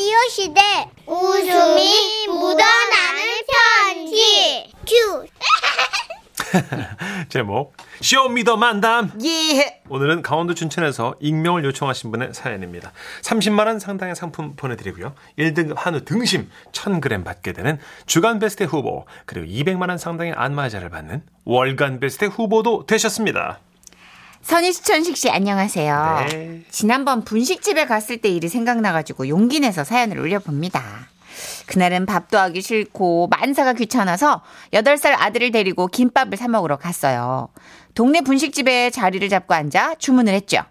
라디오 시대 웃음이 묻어나는 편지 큐 제목 Show Me the 만담 예. 오늘은 강원도 춘천에서 익명을 요청하신 분의 사연입니다. 30만 원 상당의 상품 보내드리고요. 1등급 한우 등심 1000g 받게 되는 주간 베스트 후보 그리고 200만 원 상당의 안마자를 받는 월간 베스트 후보도 되셨습니다. 선희 씨, 천식 씨, 안녕하세요. 네. 지난번 분식집에 갔을 때 일이 생각나가지고 용기 내서 사연을 올려봅니다. 그날은 밥도 하기 싫고 만사가 귀찮아서 8살 아들을 데리고 김밥을 사 먹으러 갔어요. 동네 분식집에 자리를 잡고 앉아 주문을 했죠.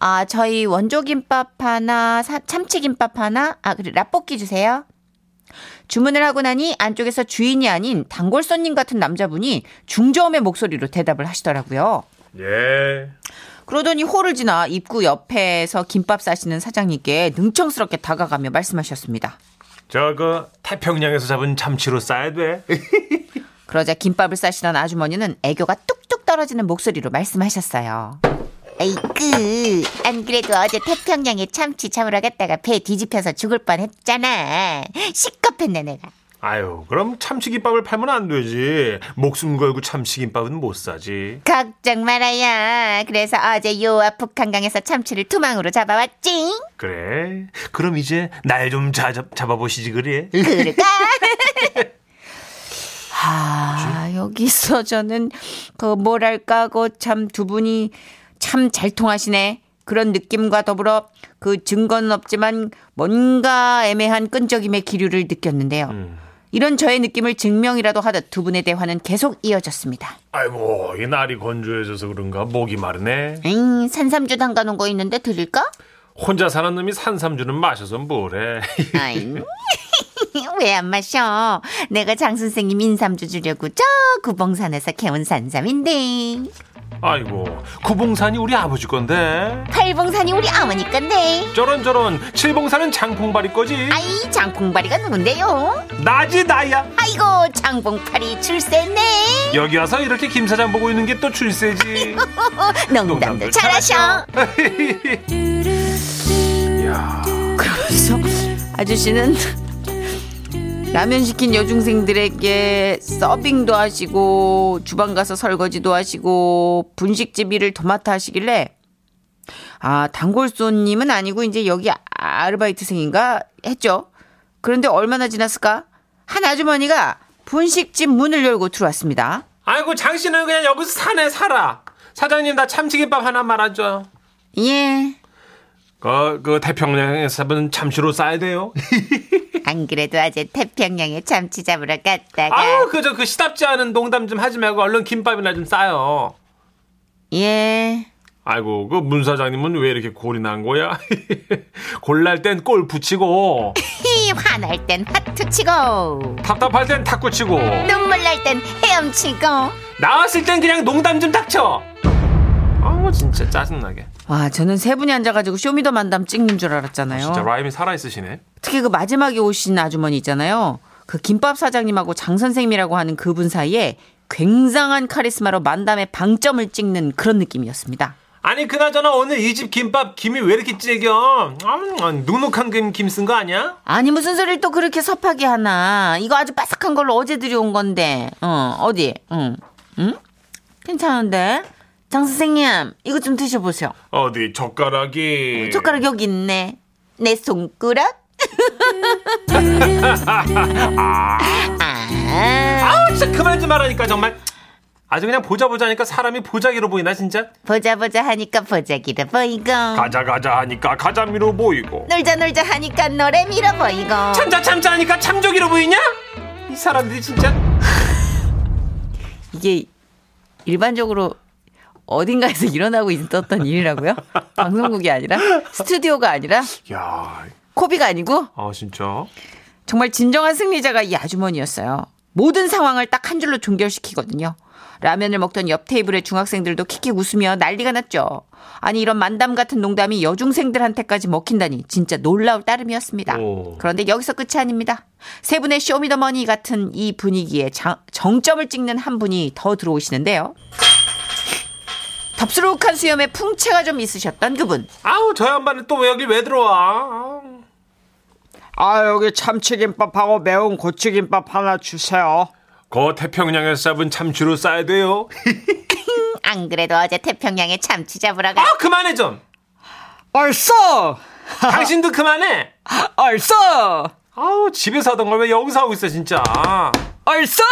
아, 저희 원조김밥 하나, 사- 참치김밥 하나, 아, 그리고 라볶이 주세요. 주문을 하고 나니 안쪽에서 주인이 아닌 단골 손님 같은 남자분이 중저음의 목소리로 대답을 하시더라고요. 예. 그러더니 홀을 지나 입구 옆에서 김밥 싸시는 사장님께 능청스럽게 다가가며 말씀하셨습니다. 저그 태평양에서 잡은 참치로 싸야 돼. 그러자 김밥을 싸시던 아주머니는 애교가 뚝뚝 떨어지는 목소리로 말씀하셨어요. 에이그, 안 그래도 어제 태평양에 참치 잡으러 갔다가 배 뒤집혀서 죽을 뻔 했잖아. 시겁했네, 내가. 아유, 그럼 참치김밥을 팔면 안 되지. 목숨 걸고 참치김밥은 못 사지. 걱정 말아요. 그래서 어제 요앞 북한강에서 참치를 투망으로 잡아왔지. 그래. 그럼 이제 날 좀 잡아보시지 그래. 그럴까? 아, 여기서 저는 그 뭐랄까 그 참 두 분이 참 잘 통하시네. 그런 느낌과 더불어 그 증거는 없지만 뭔가 애매한 끈적임의 기류를 느꼈는데요. 음. 이런 저의 느낌을 증명이라도 하듯 두 분의 대화는 계속 이어졌습니다. 아이고, 이 날이 건조해져서 그런가 목이 마르네. 응, 산삼주 담가놓은 거 있는데 드릴까? 혼자 사는 놈이 산삼주는 마셔서 뭐래. 아이, 왜안 마셔? 내가 장 선생님 인삼주 주려고 저 구봉산에서 캐온 산삼인데. 아이고, 구봉산이 우리 아버지 건데. 팔봉산이 우리 어머니 건데. 저런 저런 칠봉산은 장풍발이 거지. 아이, 장봉파리가 누군데요? 나지 나야. 아이고, 장봉파리 출세네. 여기 와서 이렇게 김 사장 보고 있는 게 또 출세지. 농담도 잘하셔. 야, 그래서 아저씨는 라면 시킨 여중생들에게 서빙도 하시고 주방 가서 설거지도 하시고 분식집 일을 도맡아 하시길래 아 단골 손님은 아니고 이제 여기 아르바이트생인가 했죠. 그런데 얼마나 지났을까? 한 아주머니가 분식집 문을 열고 들어왔습니다. 아이고 당신은 그냥 여기서 사네 살아. 사장님 나 참치김밥 하나 말아줘. 예. 그, 그 태평양에서 잡은 참치로 싸야 돼요. 안 그래도 어제 태평양에 참치 잡으러 갔다가 아유 그저 그 시답지 않은 농담 좀 하지 말고 얼른 김밥이나 좀 싸요. 예. 아이고 그 문 사장님은 왜 이렇게 골이 난 거야? 골날 땐 골 붙이고 히 화날 땐 화투 치고 답답할 땐 탁구 치고 눈물 날 땐 헤엄치고 나왔을 땐 그냥 농담 좀 닥쳐. 아우 진짜 짜증나게. 와 저는 세 분이 앉아가지고 Show Me the 만담 찍는 줄 알았잖아요 진짜 라임이 살아 있으시네. 특히 그 마지막에 오신 아주머니 있잖아요 그 김밥 사장님하고 장 선생님이라고 하는 그분 사이에 굉장한 카리스마로 만담의 방점을 찍는 그런 느낌이었습니다 아니 그나저나 오늘 이 집 김밥 김이 왜 이렇게 찌겨? 음, 눅눅한 김 김 쓴 거 아니야? 아니 무슨 소리를 또 그렇게 섭하게 하나 이거 아주 바삭한 걸로 어제 들여온 건데 어 어디 응 응? 괜찮은데 장 선생님 이거 좀 드셔보세요 어디 젓가락이? 젓가락 여기 있네. 내 손가락? 아, 아 진짜 그만 좀 하라니까 정말. 아주 그냥 보자 보자 하니까 사람이 보자기로 보이나 진짜? 보자 보자 하니까 보자기로 보이고 가자 가자 하니까 가자미로 보이고 놀자 놀자 하니까 노래 밀어 보이고 참자 참자 하니까 참조기로 보이냐? 이 사람들이 진짜. 이게 일반적으로 어딘가에서 일어나고 있었던 일이라고요? 방송국이 아니라 스튜디오가 아니라 야, 코비가 아니고 아 진짜. 정말 진정한 승리자가 이 아주머니였어요. 모든 상황을 딱 한 줄로 종결시키거든요. 라면을 먹던 옆 테이블의 중학생들도 킥킥 웃으며 난리가 났죠. 아니 이런 만담 같은 농담이 여중생들한테까지 먹힌다니 진짜 놀라울 따름이었습니다. 오. 그런데 여기서 끝이 아닙니다. 세 분의 쇼미더머니 같은 이 분위기에 장- 정점을 찍는 한 분이 더 들어오시는데요. 덥수룩한 수염에 풍채가 좀 있으셨던 그분. 아우 저 양반은 또 왜 여기 왜 들어와? 아, 여기 참치김밥하고 매운 고추김밥 하나 주세요. 그 태평양에서 잡은 참치로 싸야 돼요. 안 그래도 어제 태평양에 참치 잡으러 가. 아, 그만해 좀. 얼써! 당신도 그만해. 얼써! 아우, 집에서 하던 걸 왜 여기서 하고 있어, 진짜. 얼써!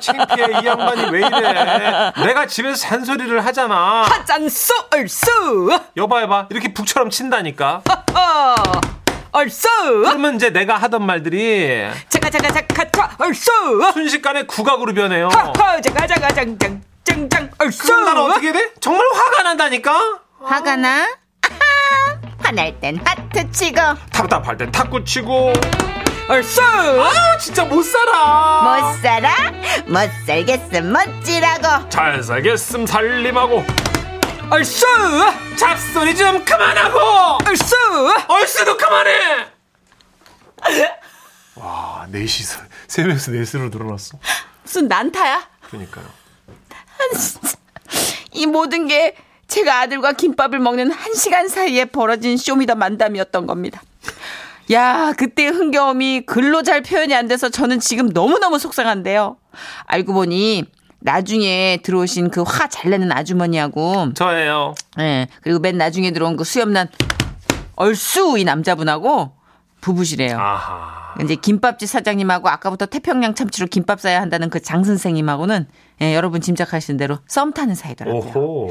창피해, 이 양반이 왜 이래. 내가 집에서 잔소리를 하잖아. 하잔쏘 얼쏘! 여봐, 여봐. 이렇게 북처럼 친다니까. 어, 얼쏘! 그러면 이제 내가 하던 말들이 자가 자가 자가 얼쏘! 순식간에 국악으로 변해요. 하하 자가 자가 장장 짱짱 얼쏘! 그럼 나는 어떻게 돼? 정말 화가 난다니까? 화가 나? 아하, 화날 땐 하트 치고 답답할 땐 탁구 치고. 얼쏘! 아, 진짜 못 살아. 못 살아? 못 살겠음 멋지라고. 잘 살겠음 살림하고. 얼쑤! 잡소리 좀 그만하고. 얼쑤! 얼쑤도 그만해. 와, 넷이서 세 명에서 넷으로 늘어났어. 무슨 난타야? 그러니까요. 이 모든 게 제가 아들과 김밥을 먹는 한 시간 사이에 벌어진 Show Me the 만담이었던 겁니다. 야, 그때 흥겨움이 글로 잘 표현이 안 돼서 저는 지금 너무너무 속상한데요. 알고 보니 나중에 들어오신 그 화 잘 내는 아주머니하고 저예요. 예, 그리고 맨 나중에 들어온 그 수염난 얼쑤 이 남자분하고 부부시래요. 아하. 이제 김밥집 사장님하고 아까부터 태평양 참치로 김밥 싸야 한다는 그 장 선생님하고는 예, 여러분 짐작하시는 대로 썸 타는 사이더라고요. 오호.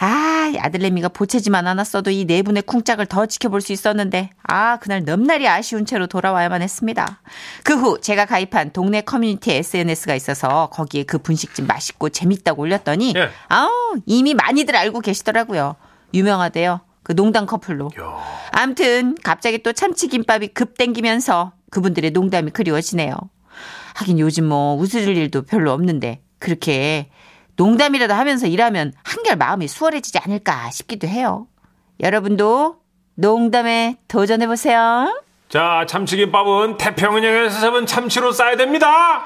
아, 이 아들내미가 보채지만 않았어도 이 네 분의 쿵짝을 더 지켜볼 수 있었는데, 아, 그날 넘날이 아쉬운 채로 돌아와야만 했습니다. 그 후 제가 가입한 동네 커뮤니티 SNS가 있어서 거기에 그 분식집 맛있고 재밌다고 올렸더니, 예. 아우, 이미 많이들 알고 계시더라고요. 유명하대요. 그 농담 커플로. 야. 암튼, 갑자기 또 참치김밥이 급 땡기면서 그분들의 농담이 그리워지네요. 하긴 요즘 뭐 웃을 일도 별로 없는데, 그렇게 농담이라도 하면서 일하면 한결 마음이 수월해지지 않을까 싶기도 해요. 여러분도 농담에 도전해보세요. 자, 참치김밥은 태평양에서 잡은 참치로 싸야 됩니다.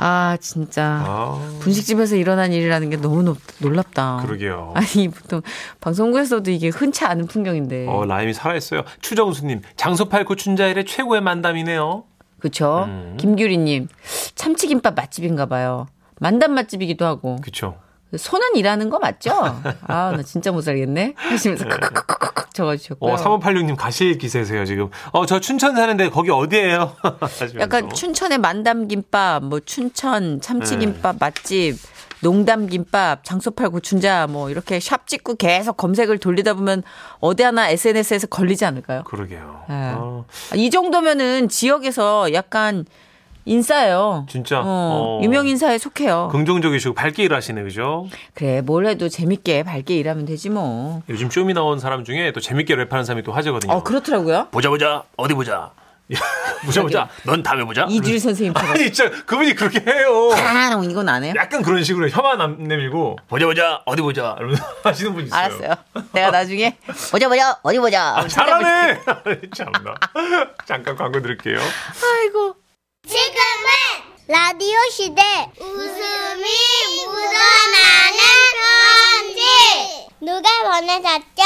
아, 진짜. 아, 분식집에서 일어난 일이라는 게 너무 높- 놀랍다. 그러게요. 아니, 보통 방송국에서도 이게 흔치 않은 풍경인데. 어, 라임이 살아있어요. 추정수님, 장소 팔 고 춘자일의 최고의 만담이네요. 그쵸? 음. 김규리님, 참치김밥 맛집인가 봐요. 만담 맛집이기도 하고. 그쵸. 손은 일하는 거 맞죠? 아, 나 진짜 못 살겠네? 하시면서 칵칵칵칵 적어주셨고요. 어, 3586님 가실 기세세요, 지금. 어, 저 춘천 사는데 거기 어디예요? 약간 춘천의 만담김밥, 뭐 춘천 참치김밥 네. 맛집, 농담 김밥, 장소 팔고 춘자 뭐 이렇게 샵 찍고 계속 검색을 돌리다 보면 어디 하나 SNS에서 걸리지 않을까요? 그러게요. 네. 어, 아, 이 정도면은 지역에서 약간 인싸예요. 진짜? 어, 어. 유명 인사에 속해요. 긍정적이시고 밝게 일하시네, 그죠? 그래, 뭘 해도 재밌게 밝게 일하면 되지 뭐. 요즘 쇼미 나온 사람 중에 또 재밌게 랩하는 사람이 또 화제거든요. 어, 그렇더라고요. 보자 보자 어디 보자. 보자 보자. 넌 다음에 보자. 이주일 선생님처럼. 아니 진짜 그분이 그렇게 해요. 아, 이건 안 해요? 약간 그런 식으로 혀만 안 내밀고 보자 보자 어디 보자 이러면서 하시는 분 있어요. 알았어요. 내가 나중에 보자 보자 어디 보자. 아, 잘하네. 참나. 잠깐 광고 드릴게요. 아이고. 지금은 라디오 시대 웃음이 묻어나는 편지 누가 보내셨죠?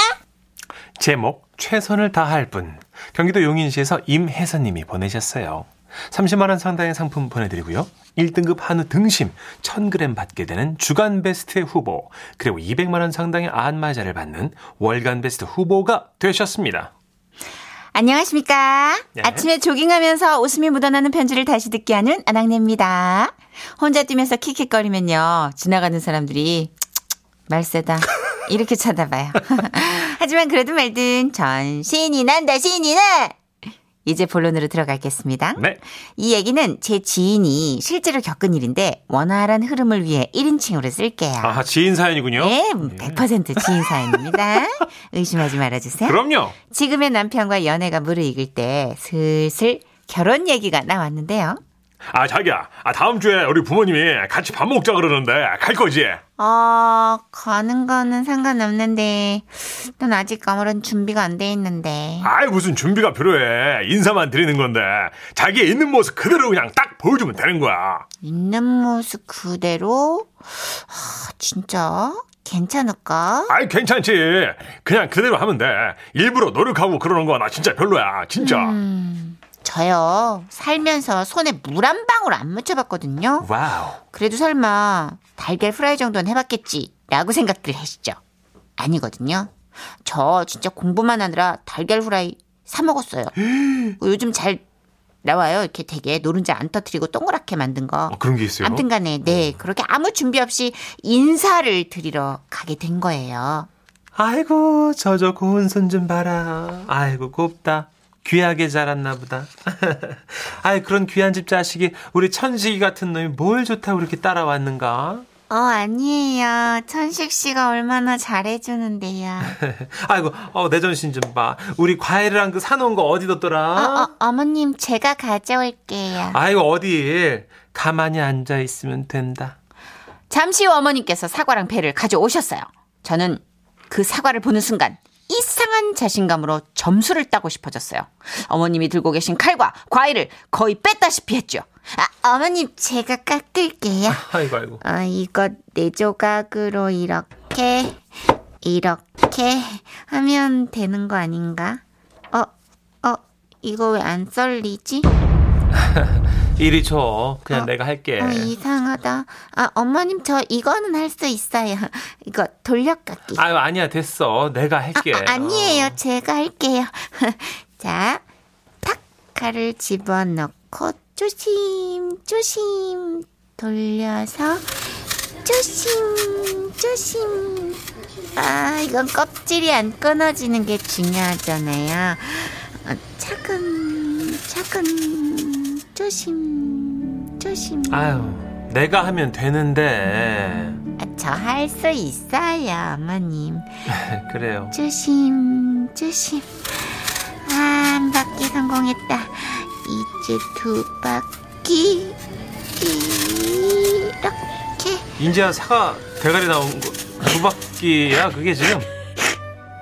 제목 최선을 다할 분. 경기도 용인시에서 임혜선님이 보내셨어요. 30만 원 상당의 상품 보내드리고요. 1등급 한우 등심 1000g 받게 되는 주간 베스트 후보 그리고 200만 원 상당의 안마자를 받는 월간 베스트 후보가 되셨습니다. 안녕하십니까. 네. 아침에 조깅하면서 웃음이 묻어나는 편지를 다시 듣게 하는 안학내입니다. 혼자 뛰면서 킥킥거리면요. 지나가는 사람들이 말세다. 이렇게 쳐다봐요. 하지만 그래도 말든 전 신이 난다 신이 나. 이제 본론으로 들어가겠습니다. 네. 이 얘기는 제 지인이 실제로 겪은 일인데 원활한 흐름을 위해 1인칭으로 쓸게요. 아, 지인 사연이군요. 네, 100% 지인 사연입니다. 의심하지 말아주세요. 그럼요. 지금의 남편과 연애가 무르익을 때 슬슬 결혼 얘기가 나왔는데요. 아, 자기야. 아, 다음 주에 우리 부모님이 같이 밥 먹자 그러는데 갈 거지? 어, 가는 거는 상관없는데, 난 아직 아무런 준비가 안 돼 있는데. 아이, 무슨 준비가 필요해. 인사만 드리는 건데. 자기의 있는 모습 그대로 그냥 딱 보여주면 되는 거야. 있는 모습 그대로? 아, 진짜? 괜찮을까? 아이 괜찮지. 그냥 그대로 하면 돼. 일부러 노력하고 그러는 거 나 진짜 별로야. 진짜. 음. 저요, 살면서 손에 물 한 방울 안 묻혀봤거든요. 와우. 그래도 설마 달걀 프라이 정도는 해봤겠지 라고 생각들 하시죠? 아니거든요. 저 진짜 공부만 하느라 달걀 프라이 사 먹었어요. 요즘 잘 나와요. 이렇게 되게 노른자 안 터트리고 동그랗게 만든 거. 어, 그런 게 있어요. 아무튼 간에 네 그렇게 아무 준비 없이 인사를 드리러 가게 된 거예요. 아이고 저저 고운 손 좀 봐라. 아이고 곱다. 귀하게 자랐나 보다. 아이 그런 귀한 집 자식이 우리 천식이 같은 놈이 뭘 좋다고 이렇게 따라왔는가? 어 아니에요. 천식 씨가 얼마나 잘해주는데요. 아이고 어, 내 전신 좀 봐. 우리 과일이랑 그 사놓은 거 어디 뒀더라? 어, 어, 어 머님 제가 가져올게요. 아이고 어디 가만히 앉아 있으면 된다. 잠시 후 어머님께서 사과랑 배를 가져오셨어요. 저는 그 사과를 보는 순간 이상한 자신감으로 점수를 따고 싶어졌어요. 어머님이 들고 계신 칼과 과일을 거의 뺐다시피 했죠. 아, 어머님 제가 깎을게요. 아이고 아이고. 아, 이거 네 조각으로 이렇게 이렇게 하면 되는 거 아닌가? 어, 어, 이거 왜 안 썰리지? 이리 줘. 그냥 어, 내가 할게. 어, 이상하다. 아, 어머님 저 이거는 할 수 있어요. 이거 돌려깎기. 아유 아니야 됐어. 내가 할게. 아, 아니에요. 어. 제가 할게요. 자, 탁 칼을 집어넣고 조심 조심 돌려서 조심 조심. 아, 이건 껍질이 안 끊어지는 게 중요하잖아요. 어, 차근 차근 조심 조심. 아유 내가 하면 되는데. 저 할 수 있어요, 어머님. 그래요. 조심, 조심. 아, 한 바퀴 성공했다. 이제 두 바퀴. 이렇게. 인지야 사과 대가리 나온 거 두 바퀴야 그게 지금.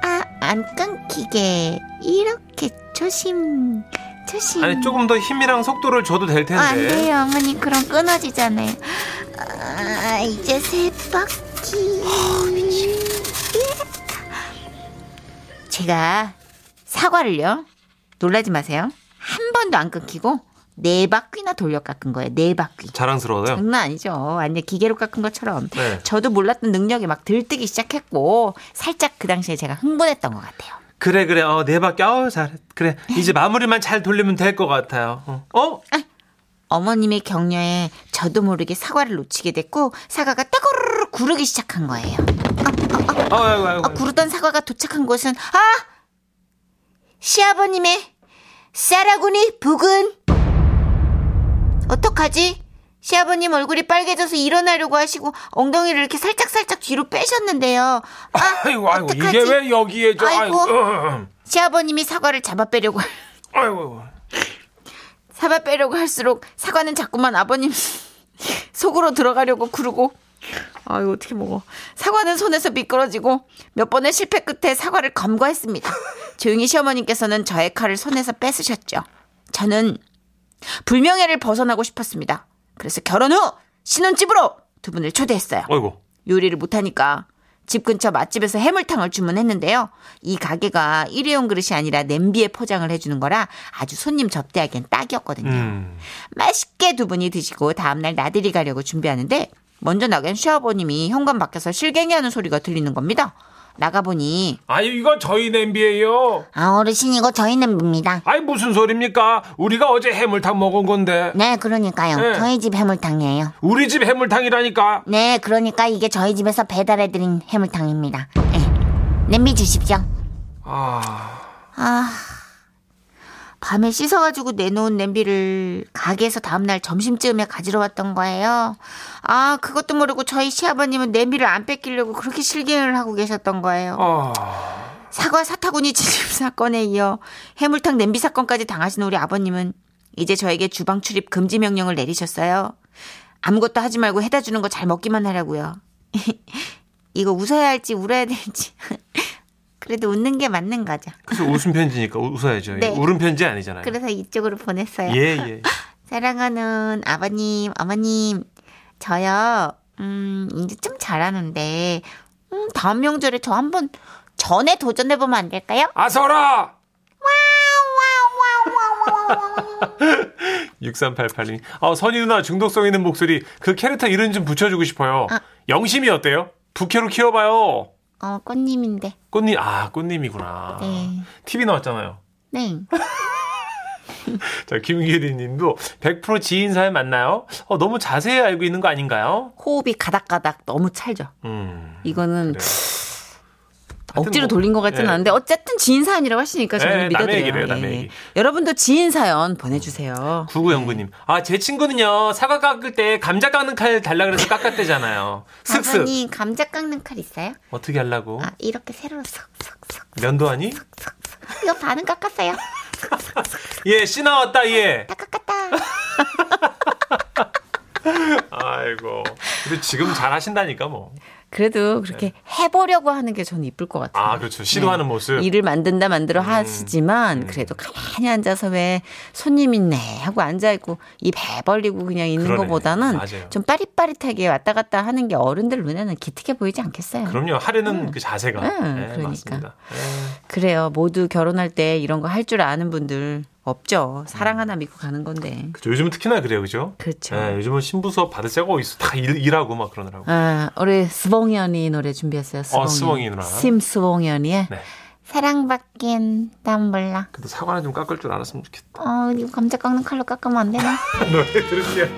아, 안 끊기게. 이렇게 조심, 조심. 아니 조금 더 힘이랑 속도를 줘도 될 텐데. 아, 안 돼요, 어머니. 그럼 끊어지잖아요. 아, 이제 세 바퀴. 제가 사과를요. 놀라지 마세요. 한 번도 안 끊기고 네 바퀴나 돌려 깎은 거예요. 네 바퀴. 자랑스러워요. 장난 아니죠. 완전 기계로 깎은 것처럼. 네. 저도 몰랐던 능력이 막 들뜨기 시작했고 살짝 그 당시에 제가 흥분했던 것 같아요. 그래 그래 어 네 바퀴 잘해 그래 이제 마무리만 잘 돌리면 될 것 같아요. 어? 어? 어머님의 격려에 저도 모르게 사과를 놓치게 됐고 사과가 따고르르 구르기 시작한 거예요. 어, 아이고 아이고. 어, 구르던 사과가 도착한 곳은 아 시아버님의 쌀아구니 부근 어떡하지? 시아버님 얼굴이 빨개져서 일어나려고 하시고 엉덩이를 이렇게 살짝살짝 뒤로 빼셨는데요. 아, 아이고 아이고 어떡하지? 이게 왜 여기에 저 아이고. 아이고. 어, 시아버님이 사과를 잡아 빼려고 아이고. 잡아 빼려고 할수록 사과는 자꾸만 아버님 속으로 들어가려고 구르고. 아유 어떻게 먹어. 사과는 손에서 미끄러지고 몇 번의 실패 끝에 사과를 검거했습니다. 조용히 시어머님께서는 저의 칼을 손에서 뺏으셨죠. 저는 불명예를 벗어나고 싶었습니다 그래서 결혼 후 신혼집으로 두 분을 초대했어요 아이고 요리를 못하니까 집 근처 맛집에서 해물탕을 주문했는데요. 이 가게가 일회용 그릇이 아니라 냄비에 포장을 해주는 거라 아주 손님 접대하기엔 딱이었거든요. 음. 맛있게 두 분이 드시고 다음날 나들이 가려고 준비하는데 먼저 나간 시아버님이 현관 밖에서 실갱이하는 소리가 들리는 겁니다. 나가보니 아니 이거 저희 냄비예요. 아, 어르신 이거 저희 냄비입니다. 아니 무슨 소리입니까? 우리가 어제 해물탕 먹은 건데 네, 그러니까요. 네. 저희 집 해물탕이에요. 우리 집 해물탕이라니까. 네, 그러니까 이게 저희 집에서 배달해드린 해물탕입니다. 네. 냄비 주십시오. 아 아 밤에 씻어가지고 내놓은 냄비를 가게에서 다음날 점심쯤에 가지러 왔던 거예요. 아 그것도 모르고 저희 시아버님은 냄비를 안 뺏기려고 그렇게 실갱을 하고 계셨던 거예요. 아. 사과 사타구니 지집 사건에 이어 해물탕 냄비 사건까지 당하신 우리 아버님은 이제 저에게 주방 출입 금지 명령을 내리셨어요. 아무것도 하지 말고 해다 주는 거 잘 먹기만 하라고요. 이거 웃어야 할지 울어야 될지. 그래도 웃는 게 맞는 거죠. 그래서 웃음 편지니까 웃어야죠. 네. 울음 편지 아니잖아요. 그래서 이쪽으로 보냈어요. 예 예. 사랑하는 아버님, 어머님, 저요, 음, 이제 좀 잘하는데, 음, 다음 명절에 저 한번 전에 도전해보면 안 될까요? 아서라! 6388님. 아, 선희 누나 중독성 있는 목소리. 그 캐릭터 이름 좀 붙여주고 싶어요. 영심이 어때요? 부캐로 키워봐요. 어, 꽃님인데. 꽃님, 아, 꽃님이구나. 네. TV 나왔잖아요. 네. 자, 김기리 님도 100% 지인 사연 맞나요? 어, 너무 자세히 알고 있는 거 아닌가요? 호흡이 가닥가닥 너무 찰죠. 음. 이거는 그래요. 억지로 뭐, 돌린 것 같지는 예. 않은데 어쨌든 지인 사연이라고 하시니까 저는 네, 남의 믿어드려요. 남의 예. 얘기. 여러분도 지인 사연 보내주세요. 구구연구님. 아, 제 친구는요, 사과 깎을 때 감자 깎는 칼 달라 그래서 깎았대잖아요. 슥슥. 아버님 감자 깎는 칼 있어요? 어떻게 하려고? 아 이렇게 세로로 석석석 면도하니? 이거 반은 깎았어요. 예, 씨 나왔다, 예. 다 깎았다. 아이고. 근데 지금 잘 하신다니까, 뭐. 그래도 그렇게 해보려고 하는 게 저는 이쁠 것 같아요. 아, 그렇죠. 시도하는 모습. 네. 일을 만든다 만들어 음. 하시지만 그래도 가만히 앉아서 왜 손님 있네 하고 앉아 있고 입배 벌리고 그냥 있는 그러네. 것보다는 맞아요. 좀 빠릿빠릿하게 왔다 갔다 하는 게 어른들 눈에는 기특해 보이지 않겠어요. 그럼요. 하려는 그 자세가. 음, 네, 그러니까. 네. 그래요. 모두 결혼할 때 이런 거 할 줄 아는 분들 없죠. 사랑 하나 믿고 가는 건데. 그죠. 요즘은 특히나 그래요, 그죠? 그렇죠. 네, 요즘은 신부 수업 받을 새가 어디 있어. 다 일, 일하고 막 그러느라고. 아, 우리 스봉현이 노래 준비했어요. 스봉현. 어, 스봉이 누나. 심스봉현이의 네. 사랑받긴 난 몰라. 그래도 사과는 좀 깎을 줄 알았으면 좋겠다. 어 이거 감자 깎는 칼로 깎으면 안 되나? 노래 들을게요.